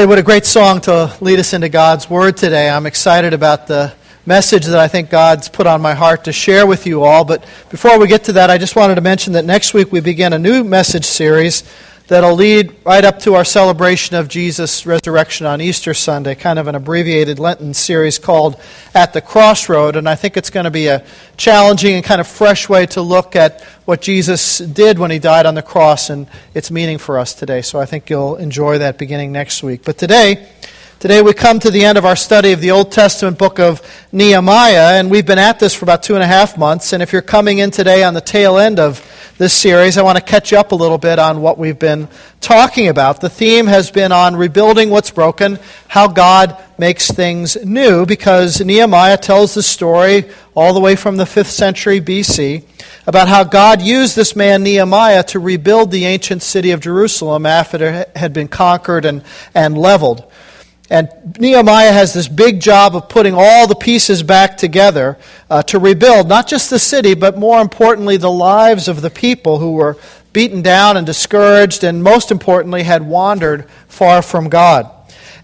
Hey, what a great song to lead us into God's Word today. I'm excited about the message that I think God's put on my heart to share with you all. But before we get to that, I just wanted to mention that next week we begin a new message series that'll lead right up to our celebration of Jesus' resurrection on Easter Sunday, kind of an abbreviated Lenten series called At the Crossroad. And I think it's going to be a challenging and kind of fresh way to look at what Jesus did when he died on the cross and its meaning for us today. So I think you'll enjoy that beginning next week. But today, Today we come to the end of our study of the Old Testament book of Nehemiah, and we've been at this for about two and a half months. And if you're coming in today on the tail end of this series, I want to catch up a little bit on what we've been talking about. The theme has been on rebuilding what's broken, how God makes things new, because Nehemiah tells the story all the way from the 5th century BC about how God used this man Nehemiah to rebuild the ancient city of Jerusalem after it had been conquered and, and leveled. And Nehemiah has this big job of putting all the pieces back together uh, to rebuild not just the city, but more importantly, the lives of the people who were beaten down and discouraged, and most importantly, had wandered far from God.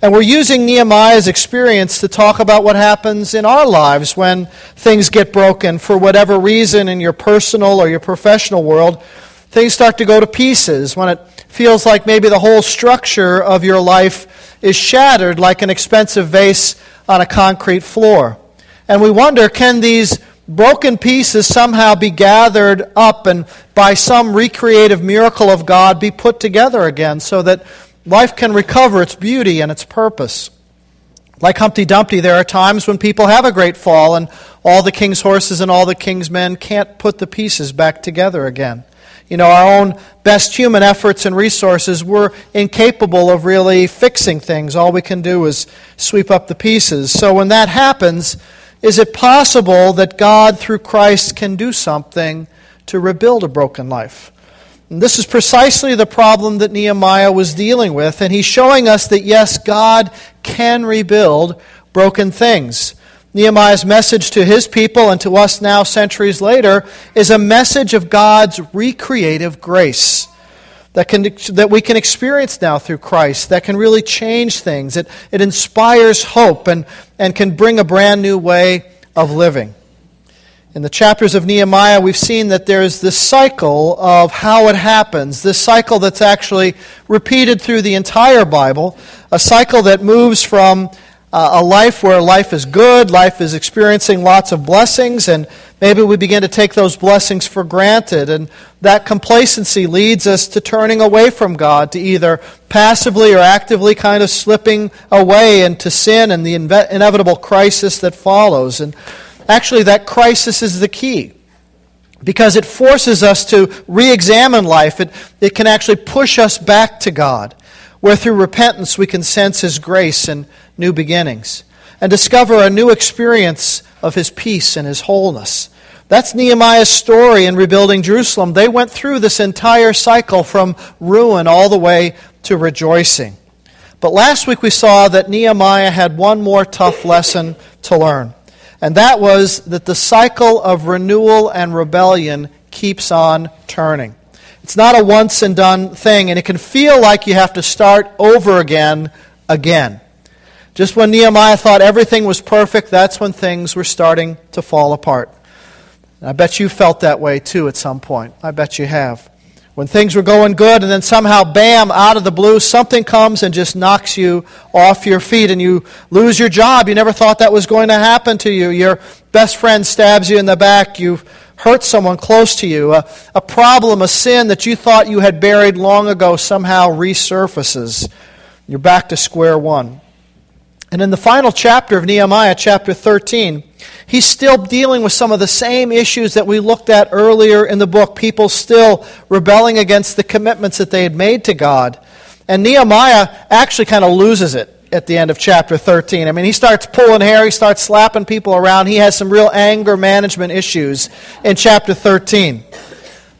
And we're using Nehemiah's experience to talk about what happens in our lives when things get broken for whatever reason in your personal or your professional world. Things start to go to pieces when it feels like maybe the whole structure of your life is shattered like an expensive vase on a concrete floor. And we wonder can these broken pieces somehow be gathered up and by some recreative miracle of God be put together again so that life can recover its beauty and its purpose? Like Humpty Dumpty, there are times when people have a great fall and all the king's horses and all the king's men can't put the pieces back together again you know, our own best human efforts and resources, we're incapable of really fixing things. All we can do is sweep up the pieces. So when that happens, is it possible that God, through Christ, can do something to rebuild a broken life? And this is precisely the problem that Nehemiah was dealing with, and he's showing us that yes, God can rebuild broken things. Nehemiah's message to his people and to us now, centuries later, is a message of God's recreative grace that, can, that we can experience now through Christ, that can really change things. It, it inspires hope and, and can bring a brand new way of living. In the chapters of Nehemiah, we've seen that there's this cycle of how it happens, this cycle that's actually repeated through the entire Bible, a cycle that moves from uh, a life where life is good, life is experiencing lots of blessings, and maybe we begin to take those blessings for granted. And that complacency leads us to turning away from God, to either passively or actively kind of slipping away into sin and the inve- inevitable crisis that follows. And actually, that crisis is the key because it forces us to re examine life. It, it can actually push us back to God, where through repentance we can sense His grace and new beginnings and discover a new experience of his peace and his wholeness. That's Nehemiah's story in rebuilding Jerusalem. They went through this entire cycle from ruin all the way to rejoicing. But last week we saw that Nehemiah had one more tough lesson to learn, and that was that the cycle of renewal and rebellion keeps on turning. It's not a once and done thing, and it can feel like you have to start over again, again. Just when Nehemiah thought everything was perfect, that's when things were starting to fall apart. I bet you felt that way too at some point. I bet you have. When things were going good, and then somehow, bam, out of the blue, something comes and just knocks you off your feet, and you lose your job. You never thought that was going to happen to you. Your best friend stabs you in the back. You've hurt someone close to you. A, a problem, a sin that you thought you had buried long ago somehow resurfaces. You're back to square one. And in the final chapter of Nehemiah, chapter 13, he's still dealing with some of the same issues that we looked at earlier in the book. People still rebelling against the commitments that they had made to God. And Nehemiah actually kind of loses it at the end of chapter 13. I mean, he starts pulling hair, he starts slapping people around. He has some real anger management issues in chapter 13.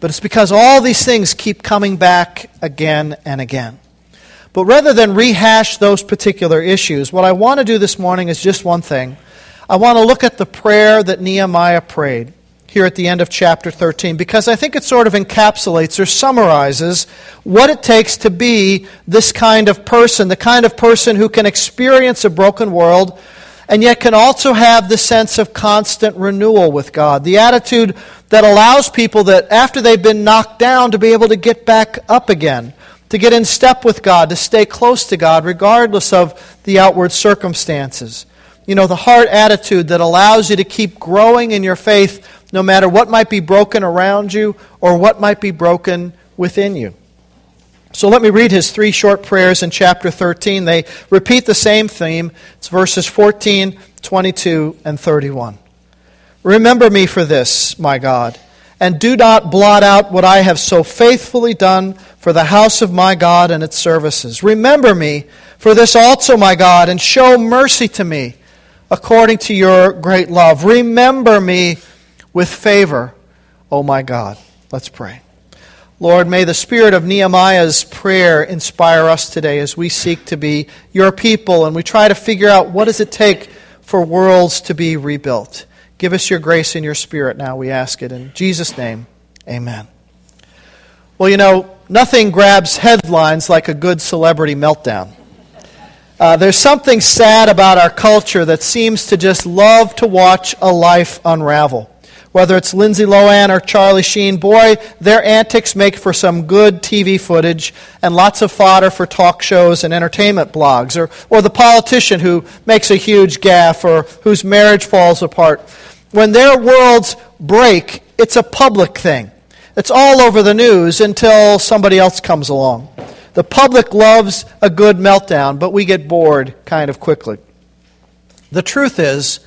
But it's because all these things keep coming back again and again. But rather than rehash those particular issues, what I want to do this morning is just one thing. I want to look at the prayer that Nehemiah prayed. here at the end of chapter 13 because I think it sort of encapsulates or summarizes what it takes to be this kind of person, the kind of person who can experience a broken world and yet can also have the sense of constant renewal with God. The attitude that allows people that after they've been knocked down to be able to get back up again, to get in step with God, to stay close to God regardless of the outward circumstances. You know, the heart attitude that allows you to keep growing in your faith no matter what might be broken around you or what might be broken within you. So let me read his three short prayers in chapter 13. They repeat the same theme. It's verses 14, 22, and 31. Remember me for this, my God, and do not blot out what I have so faithfully done for the house of my God and its services. Remember me for this also, my God, and show mercy to me according to your great love. Remember me with favor, O my God. Let's pray. Lord, may the spirit of Nehemiah's prayer inspire us today as we seek to be your people and we try to figure out what does it take for worlds to be rebuilt. Give us your grace and your spirit now, we ask it. In Jesus' name, amen. Well, you know, nothing grabs headlines like a good celebrity meltdown. Uh, there's something sad about our culture that seems to just love to watch a life unravel. Whether it's Lindsay Lohan or Charlie Sheen, boy, their antics make for some good TV footage and lots of fodder for talk shows and entertainment blogs. Or, or the politician who makes a huge gaffe or whose marriage falls apart. When their worlds break, it's a public thing. It's all over the news until somebody else comes along. The public loves a good meltdown, but we get bored kind of quickly. The truth is,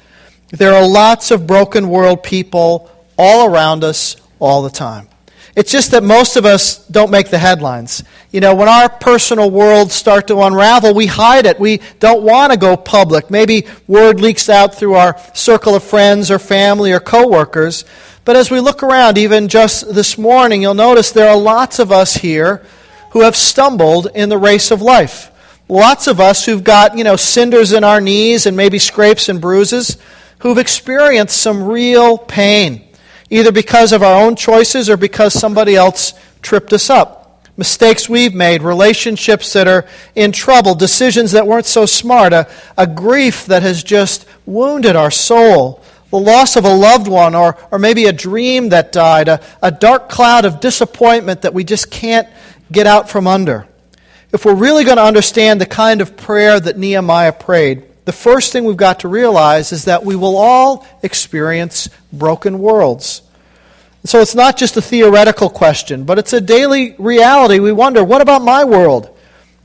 there are lots of broken world people all around us all the time. It's just that most of us don't make the headlines. You know, when our personal worlds start to unravel, we hide it. We don't want to go public. Maybe word leaks out through our circle of friends or family or coworkers. But as we look around, even just this morning, you'll notice there are lots of us here who have stumbled in the race of life. Lots of us who've got, you know, cinders in our knees and maybe scrapes and bruises, who've experienced some real pain, either because of our own choices or because somebody else tripped us up. Mistakes we've made, relationships that are in trouble, decisions that weren't so smart, a, a grief that has just wounded our soul, the loss of a loved one, or, or maybe a dream that died, a, a dark cloud of disappointment that we just can't get out from under. If we're really going to understand the kind of prayer that Nehemiah prayed, the first thing we've got to realize is that we will all experience broken worlds. So it's not just a theoretical question, but it's a daily reality. We wonder, what about my world?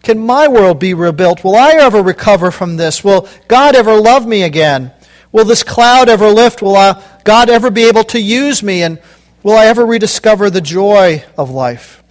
Can my world be rebuilt? Will I ever recover from this? Will God ever love me again? Will this cloud ever lift? Will uh, God ever be able to use me? And will I ever rediscover the joy of life?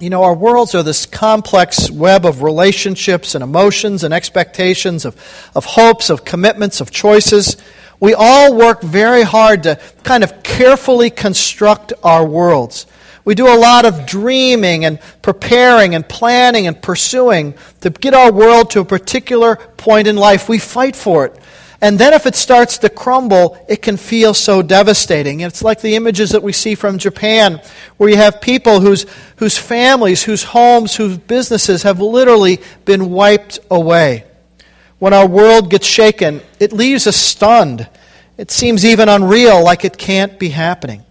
You know, our worlds are this complex web of relationships and emotions and expectations, of, of hopes, of commitments, of choices. We all work very hard to kind of carefully construct our worlds. We do a lot of dreaming and preparing and planning and pursuing to get our world to a particular point in life. We fight for it. And then if it starts to crumble, it can feel so devastating. It's like the images that we see from Japan, where you have people whose, whose families, whose homes, whose businesses have literally been wiped away. When our world gets shaken, it leaves us stunned. It seems even unreal, like it can't be happening.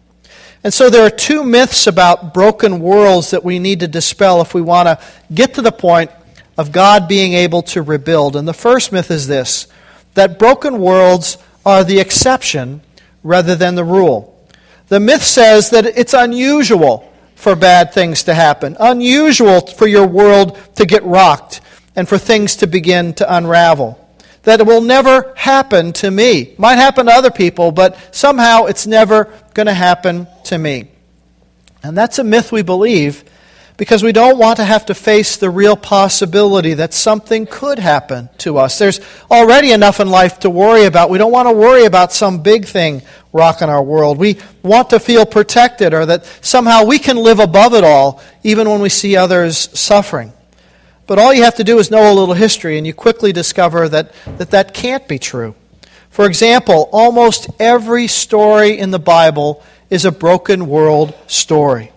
And so there are two myths about broken worlds that we need to dispel if we want to get to the point of God being able to rebuild. And the first myth is this that broken worlds are the exception rather than the rule. The myth says that it's unusual for bad things to happen, unusual for your world to get rocked and for things to begin to unravel. That it will never happen to me. Might happen to other people, but somehow it's never going to happen to me. And that's a myth we believe because we don't want to have to face the real possibility that something could happen to us. There's already enough in life to worry about. We don't want to worry about some big thing rocking our world. We want to feel protected or that somehow we can live above it all, even when we see others suffering. But all you have to do is know a little history, and you quickly discover that that, that can't be true. For example, almost every story in the Bible is a broken world story.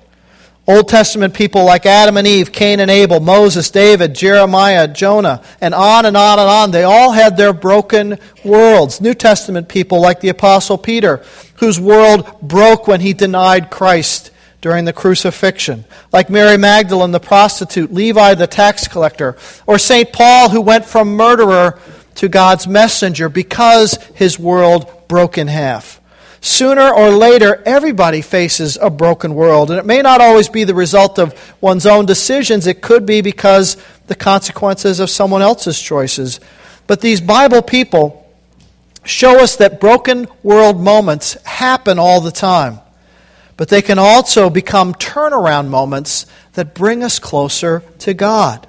Old Testament people like Adam and Eve, Cain and Abel, Moses, David, Jeremiah, Jonah, and on and on and on, they all had their broken worlds. New Testament people like the Apostle Peter, whose world broke when he denied Christ during the crucifixion, like Mary Magdalene, the prostitute, Levi, the tax collector, or St. Paul, who went from murderer to God's messenger because his world broke in half. Sooner or later, everybody faces a broken world. And it may not always be the result of one's own decisions, it could be because the consequences of someone else's choices. But these Bible people show us that broken world moments happen all the time. But they can also become turnaround moments that bring us closer to God.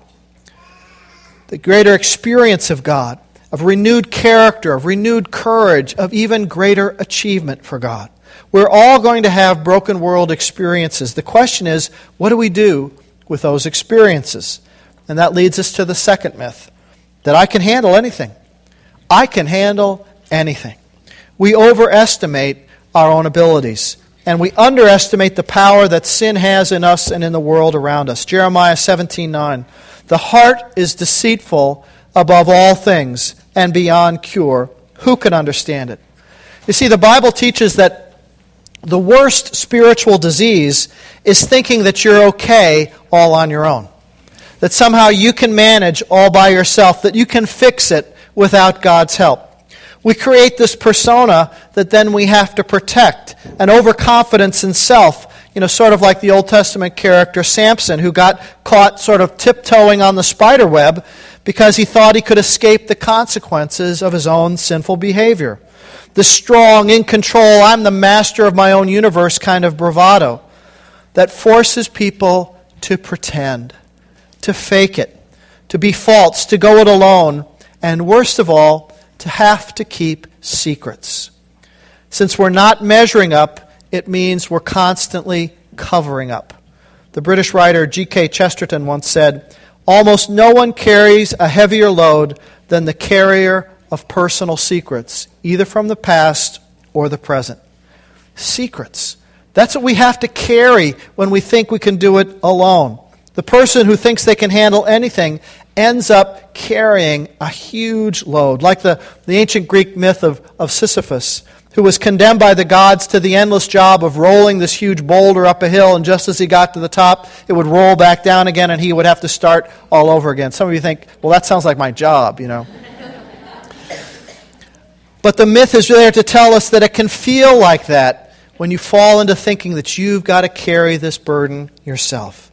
The greater experience of God of renewed character, of renewed courage, of even greater achievement for God. We're all going to have broken world experiences. The question is, what do we do with those experiences? And that leads us to the second myth that I can handle anything. I can handle anything. We overestimate our own abilities and we underestimate the power that sin has in us and in the world around us. Jeremiah 17:9. The heart is deceitful above all things and beyond cure. Who can understand it? You see, the Bible teaches that the worst spiritual disease is thinking that you're okay all on your own. That somehow you can manage all by yourself, that you can fix it without God's help. We create this persona that then we have to protect, an overconfidence in self, you know, sort of like the Old Testament character Samson, who got caught sort of tiptoeing on the spider web because he thought he could escape the consequences of his own sinful behavior. The strong, in control, I'm the master of my own universe kind of bravado that forces people to pretend, to fake it, to be false, to go it alone, and worst of all, to have to keep secrets. Since we're not measuring up, it means we're constantly covering up. The British writer G.K. Chesterton once said, Almost no one carries a heavier load than the carrier of personal secrets, either from the past or the present. Secrets. That's what we have to carry when we think we can do it alone. The person who thinks they can handle anything ends up carrying a huge load, like the, the ancient Greek myth of, of Sisyphus who was condemned by the gods to the endless job of rolling this huge boulder up a hill, and just as he got to the top, it would roll back down again, and he would have to start all over again. Some of you think, well, that sounds like my job, you know. but the myth is there to tell us that it can feel like that when you fall into thinking that you've got to carry this burden yourself.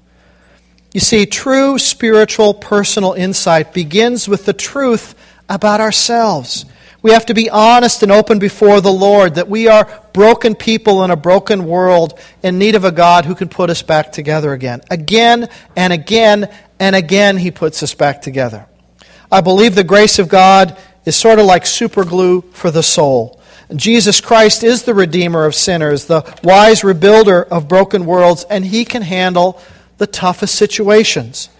You see, true spiritual personal insight begins with the truth about ourselves. We have to be honest and open before the Lord that we are broken people in a broken world in need of a God who can put us back together again. Again and again and again, He puts us back together. I believe the grace of God is sort of like super glue for the soul. Jesus Christ is the Redeemer of sinners, the wise rebuilder of broken worlds, and He can handle the toughest situations.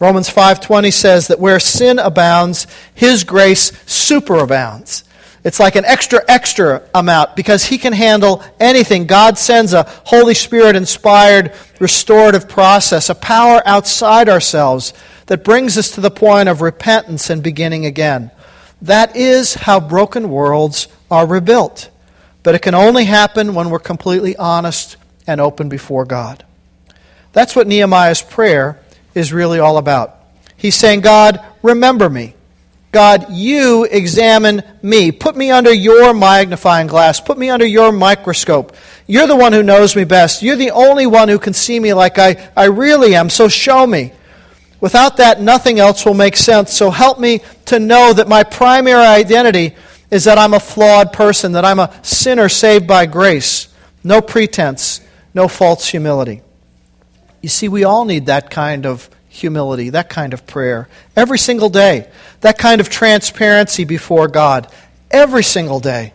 Romans 5:20 says that where sin abounds, his grace superabounds. It's like an extra extra amount because he can handle anything. God sends a Holy Spirit inspired restorative process, a power outside ourselves that brings us to the point of repentance and beginning again. That is how broken worlds are rebuilt. But it can only happen when we're completely honest and open before God. That's what Nehemiah's prayer is really all about. He's saying, God, remember me. God, you examine me. Put me under your magnifying glass. Put me under your microscope. You're the one who knows me best. You're the only one who can see me like I, I really am. So show me. Without that, nothing else will make sense. So help me to know that my primary identity is that I'm a flawed person, that I'm a sinner saved by grace. No pretense, no false humility. You see, we all need that kind of humility, that kind of prayer, every single day, that kind of transparency before God, every single day.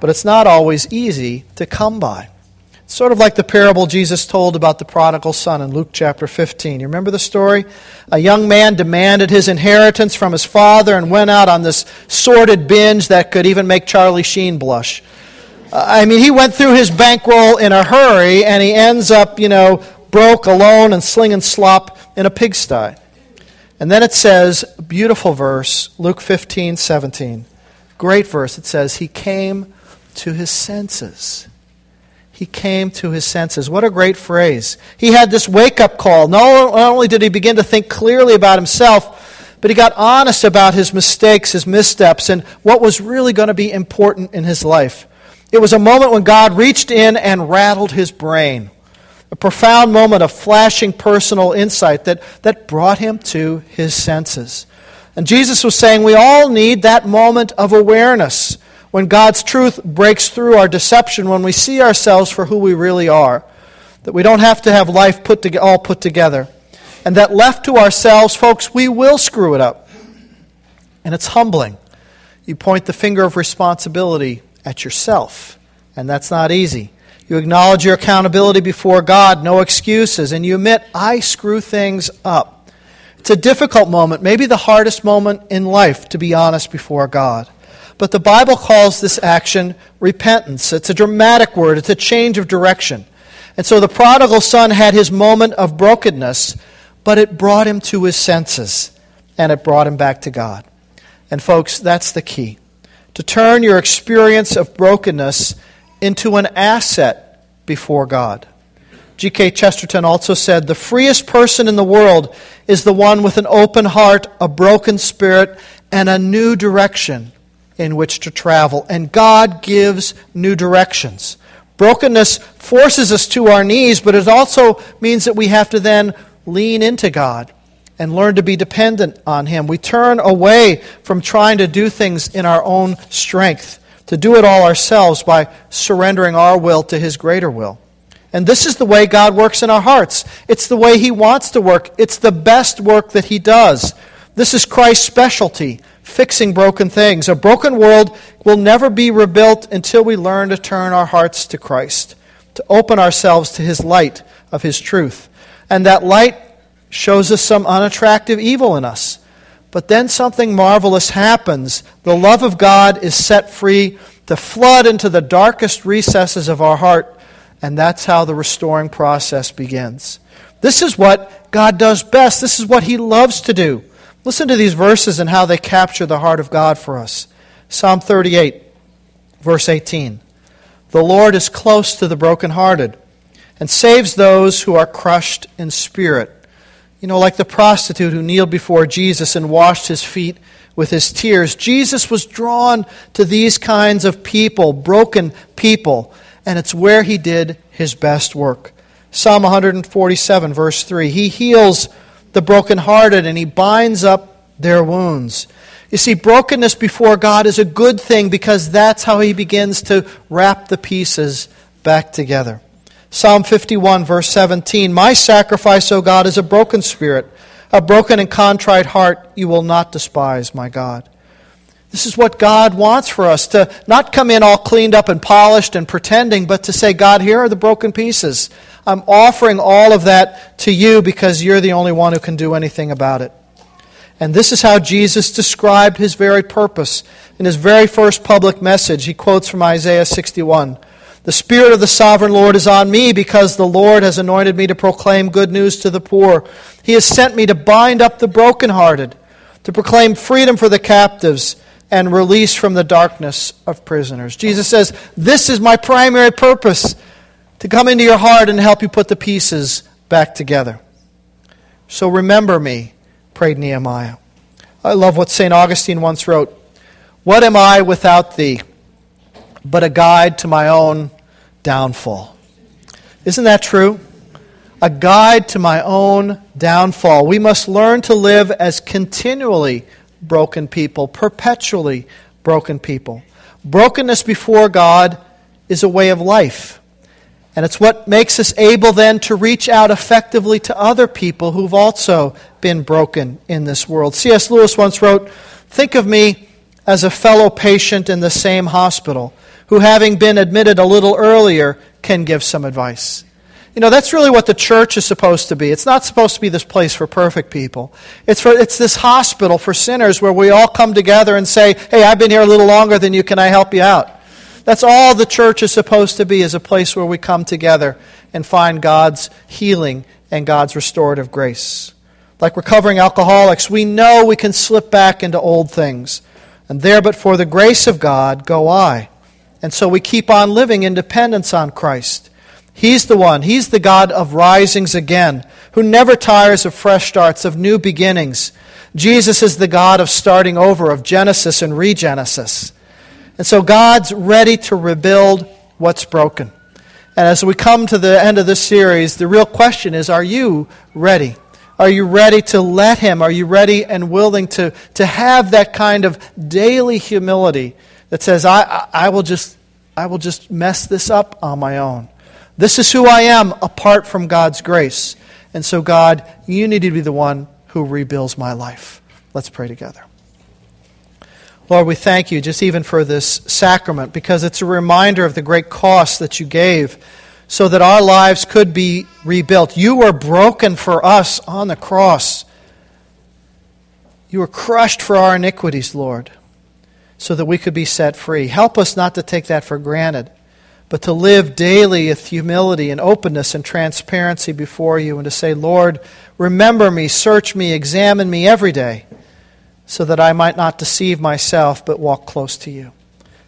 But it's not always easy to come by. It's sort of like the parable Jesus told about the prodigal son in Luke chapter 15. You remember the story? A young man demanded his inheritance from his father and went out on this sordid binge that could even make Charlie Sheen blush. I mean, he went through his bankroll in a hurry and he ends up, you know, broke, alone, and slinging slop in a pigsty. And then it says, beautiful verse, Luke 15, 17. Great verse. It says, He came to his senses he came to his senses. What a great phrase. He had this wake up call. Not only did he begin to think clearly about himself, but he got honest about his mistakes, his missteps, and what was really going to be important in his life. It was a moment when God reached in and rattled his brain. A profound moment of flashing personal insight that, that brought him to his senses. And Jesus was saying we all need that moment of awareness when God's truth breaks through our deception, when we see ourselves for who we really are, that we don't have to have life put to, all put together, and that left to ourselves, folks, we will screw it up. And it's humbling. You point the finger of responsibility at yourself, and that's not easy. You acknowledge your accountability before God, no excuses, and you admit, I screw things up. It's a difficult moment, maybe the hardest moment in life, to be honest before God. But the Bible calls this action repentance. It's a dramatic word, it's a change of direction. And so the prodigal son had his moment of brokenness, but it brought him to his senses and it brought him back to God. And folks, that's the key. To turn your experience of brokenness into an asset before God. G.K. Chesterton also said, The freest person in the world is the one with an open heart, a broken spirit, and a new direction in which to travel. And God gives new directions. Brokenness forces us to our knees, but it also means that we have to then lean into God and learn to be dependent on Him. We turn away from trying to do things in our own strength, to do it all ourselves by surrendering our will to His greater will. And this is the way God works in our hearts. It's the way He wants to work. It's the best work that He does. This is Christ's specialty fixing broken things. A broken world will never be rebuilt until we learn to turn our hearts to Christ, to open ourselves to His light of His truth. And that light shows us some unattractive evil in us. But then something marvelous happens. The love of God is set free to flood into the darkest recesses of our heart, and that's how the restoring process begins. This is what God does best. This is what He loves to do. Listen to these verses and how they capture the heart of God for us. Psalm 38, verse 18. The Lord is close to the brokenhearted and saves those who are crushed in spirit. You know, like the prostitute who kneeled before Jesus and washed his feet with his tears. Jesus was drawn to these kinds of people, broken people, and it's where he did his best work. Psalm 147, verse 3. He heals the brokenhearted and he binds up their wounds. You see, brokenness before God is a good thing because that's how he begins to wrap the pieces back together. Psalm 51, verse 17 My sacrifice, O God, is a broken spirit, a broken and contrite heart you will not despise, my God. This is what God wants for us to not come in all cleaned up and polished and pretending, but to say, God, here are the broken pieces. I'm offering all of that to you because you're the only one who can do anything about it. And this is how Jesus described his very purpose in his very first public message. He quotes from Isaiah 61 The Spirit of the sovereign Lord is on me because the Lord has anointed me to proclaim good news to the poor. He has sent me to bind up the brokenhearted, to proclaim freedom for the captives and release from the darkness of prisoners. Jesus says, This is my primary purpose to come into your heart and help you put the pieces back together. So remember me, prayed Nehemiah. I love what St. Augustine once wrote What am I without thee but a guide to my own downfall? Isn't that true? A guide to my own downfall. We must learn to live as continually broken people, perpetually broken people. Brokenness before God is a way of life. And it's what makes us able then to reach out effectively to other people who've also been broken in this world. C.S. Lewis once wrote Think of me as a fellow patient in the same hospital who, having been admitted a little earlier, can give some advice. You know, that's really what the church is supposed to be. It's not supposed to be this place for perfect people. It's, for, it's this hospital for sinners where we all come together and say, hey, I've been here a little longer than you. Can I help you out? That's all the church is supposed to be, is a place where we come together and find God's healing and God's restorative grace. Like recovering alcoholics, we know we can slip back into old things. And there, but for the grace of God, go I. And so we keep on living in dependence on Christ. He's the one, He's the God of risings again, who never tires of fresh starts, of new beginnings. Jesus is the God of starting over, of Genesis and regenesis. And so God's ready to rebuild what's broken. And as we come to the end of this series, the real question is are you ready? Are you ready to let Him? Are you ready and willing to, to have that kind of daily humility that says, I, I, will just, I will just mess this up on my own? This is who I am apart from God's grace. And so, God, you need to be the one who rebuilds my life. Let's pray together. Lord, we thank you just even for this sacrament because it's a reminder of the great cost that you gave so that our lives could be rebuilt. You were broken for us on the cross. You were crushed for our iniquities, Lord, so that we could be set free. Help us not to take that for granted but to live daily with humility and openness and transparency before you, and to say, Lord, remember me, search me, examine me every day, so that I might not deceive myself, but walk close to you.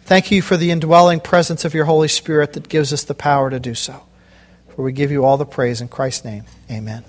Thank you for the indwelling presence of your Holy Spirit that gives us the power to do so. For we give you all the praise in Christ's name. Amen.